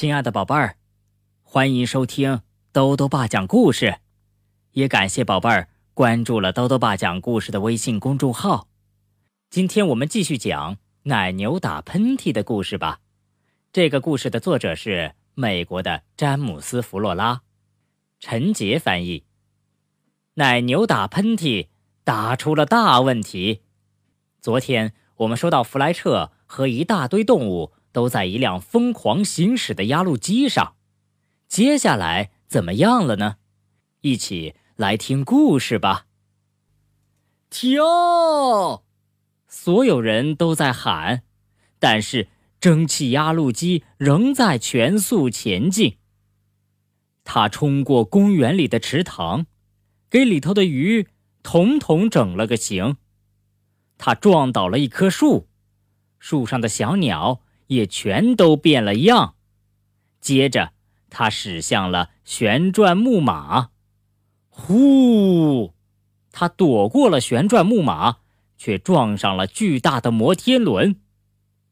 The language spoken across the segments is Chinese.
亲爱的宝贝儿，欢迎收听兜兜爸讲故事，也感谢宝贝儿关注了兜兜爸讲故事的微信公众号。今天我们继续讲奶牛打喷嚏的故事吧。这个故事的作者是美国的詹姆斯·弗洛拉，陈杰翻译。奶牛打喷嚏打出了大问题。昨天我们说到弗莱彻和一大堆动物。都在一辆疯狂行驶的压路机上，接下来怎么样了呢？一起来听故事吧。跳！所有人都在喊，但是蒸汽压路机仍在全速前进。它冲过公园里的池塘，给里头的鱼统统整了个形。它撞倒了一棵树，树上的小鸟。也全都变了样。接着，他驶向了旋转木马。呼！他躲过了旋转木马，却撞上了巨大的摩天轮。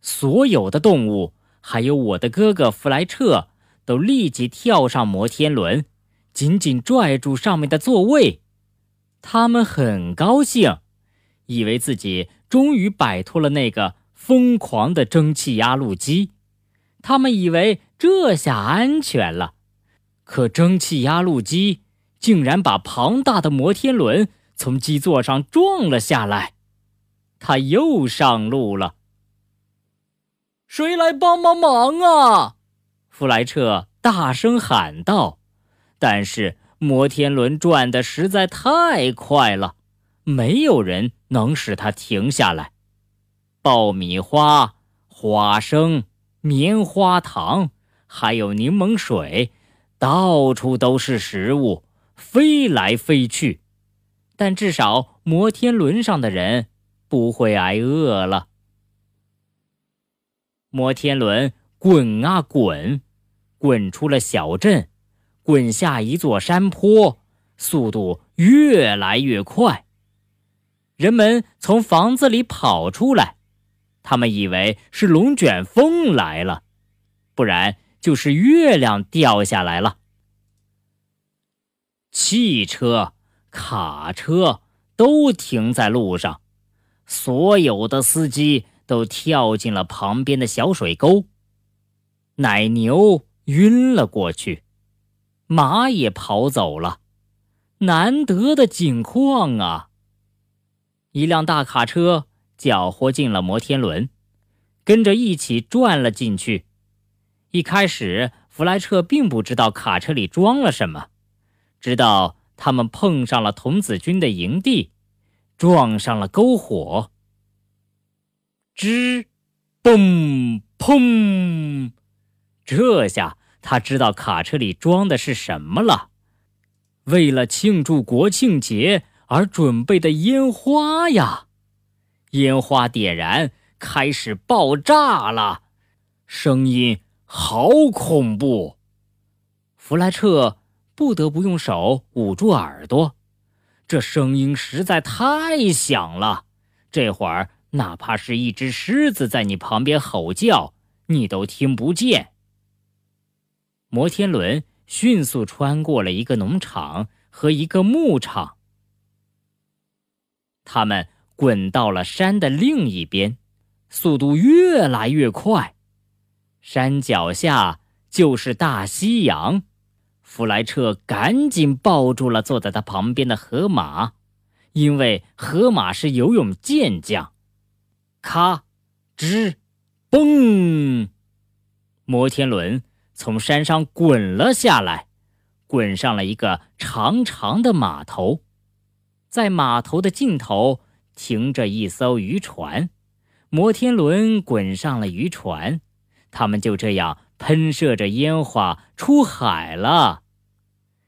所有的动物，还有我的哥哥弗莱彻，都立即跳上摩天轮，紧紧拽住上面的座位。他们很高兴，以为自己终于摆脱了那个。疯狂的蒸汽压路机，他们以为这下安全了，可蒸汽压路机竟然把庞大的摩天轮从基座上撞了下来，他又上路了。谁来帮帮忙啊？弗莱彻大声喊道。但是摩天轮转的实在太快了，没有人能使它停下来。爆米花、花生、棉花糖，还有柠檬水，到处都是食物，飞来飞去。但至少摩天轮上的人不会挨饿了。摩天轮滚啊滚，滚出了小镇，滚下一座山坡，速度越来越快。人们从房子里跑出来。他们以为是龙卷风来了，不然就是月亮掉下来了。汽车、卡车都停在路上，所有的司机都跳进了旁边的小水沟。奶牛晕了过去，马也跑走了。难得的景况啊！一辆大卡车。搅和进了摩天轮，跟着一起转了进去。一开始，弗莱彻并不知道卡车里装了什么，直到他们碰上了童子军的营地，撞上了篝火。吱，嘣，砰！这下他知道卡车里装的是什么了。为了庆祝国庆节而准备的烟花呀！烟花点燃，开始爆炸了，声音好恐怖。弗莱彻不得不用手捂住耳朵，这声音实在太响了。这会儿，哪怕是一只狮子在你旁边吼叫，你都听不见。摩天轮迅速穿过了一个农场和一个牧场，他们。滚到了山的另一边，速度越来越快。山脚下就是大西洋。弗莱彻赶紧抱住了坐在他旁边的河马，因为河马是游泳健将。咔，吱，嘣！摩天轮从山上滚了下来，滚上了一个长长的码头，在码头的尽头。停着一艘渔船，摩天轮滚上了渔船，他们就这样喷射着烟花出海了。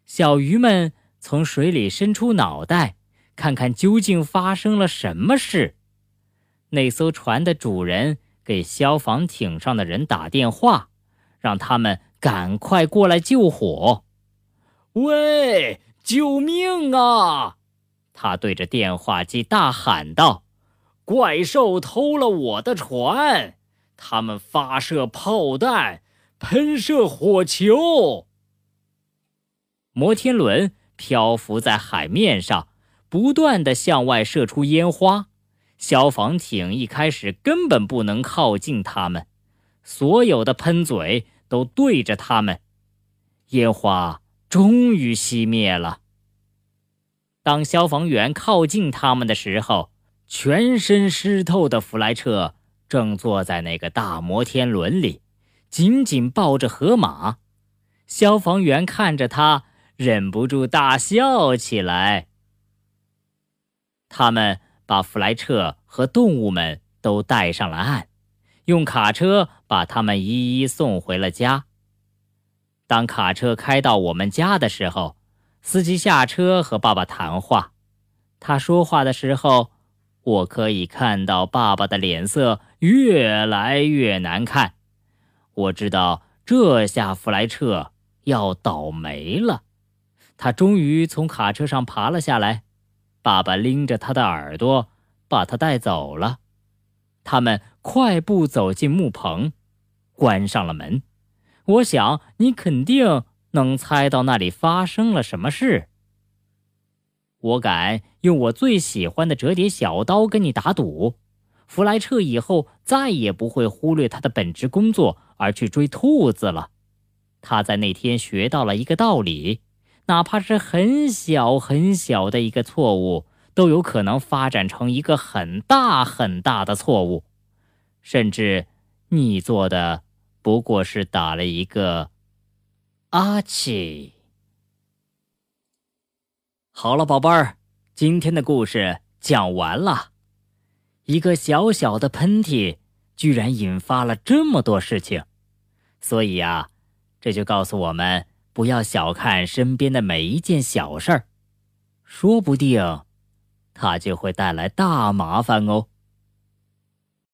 小鱼们从水里伸出脑袋，看看究竟发生了什么事。那艘船的主人给消防艇上的人打电话，让他们赶快过来救火。喂，救命啊！他对着电话机大喊道：“怪兽偷了我的船，他们发射炮弹，喷射火球。摩天轮漂浮在海面上，不断的向外射出烟花。消防艇一开始根本不能靠近他们，所有的喷嘴都对着他们。烟花终于熄灭了。当消防员靠近他们的时候，全身湿透的弗莱彻正坐在那个大摩天轮里，紧紧抱着河马。消防员看着他，忍不住大笑起来。他们把弗莱彻和动物们都带上了岸，用卡车把他们一一送回了家。当卡车开到我们家的时候，司机下车和爸爸谈话。他说话的时候，我可以看到爸爸的脸色越来越难看。我知道这下弗莱彻要倒霉了。他终于从卡车上爬了下来，爸爸拎着他的耳朵，把他带走了。他们快步走进木棚，关上了门。我想你肯定能猜到那里发生了什么事。我敢用我最喜欢的折叠小刀跟你打赌，弗莱彻以后再也不会忽略他的本职工作而去追兔子了。他在那天学到了一个道理：哪怕是很小很小的一个错误，都有可能发展成一个很大很大的错误，甚至你做的。不过是打了一个阿奇。好了，宝贝儿，今天的故事讲完了。一个小小的喷嚏，居然引发了这么多事情，所以呀，这就告诉我们不要小看身边的每一件小事儿，说不定它就会带来大麻烦哦。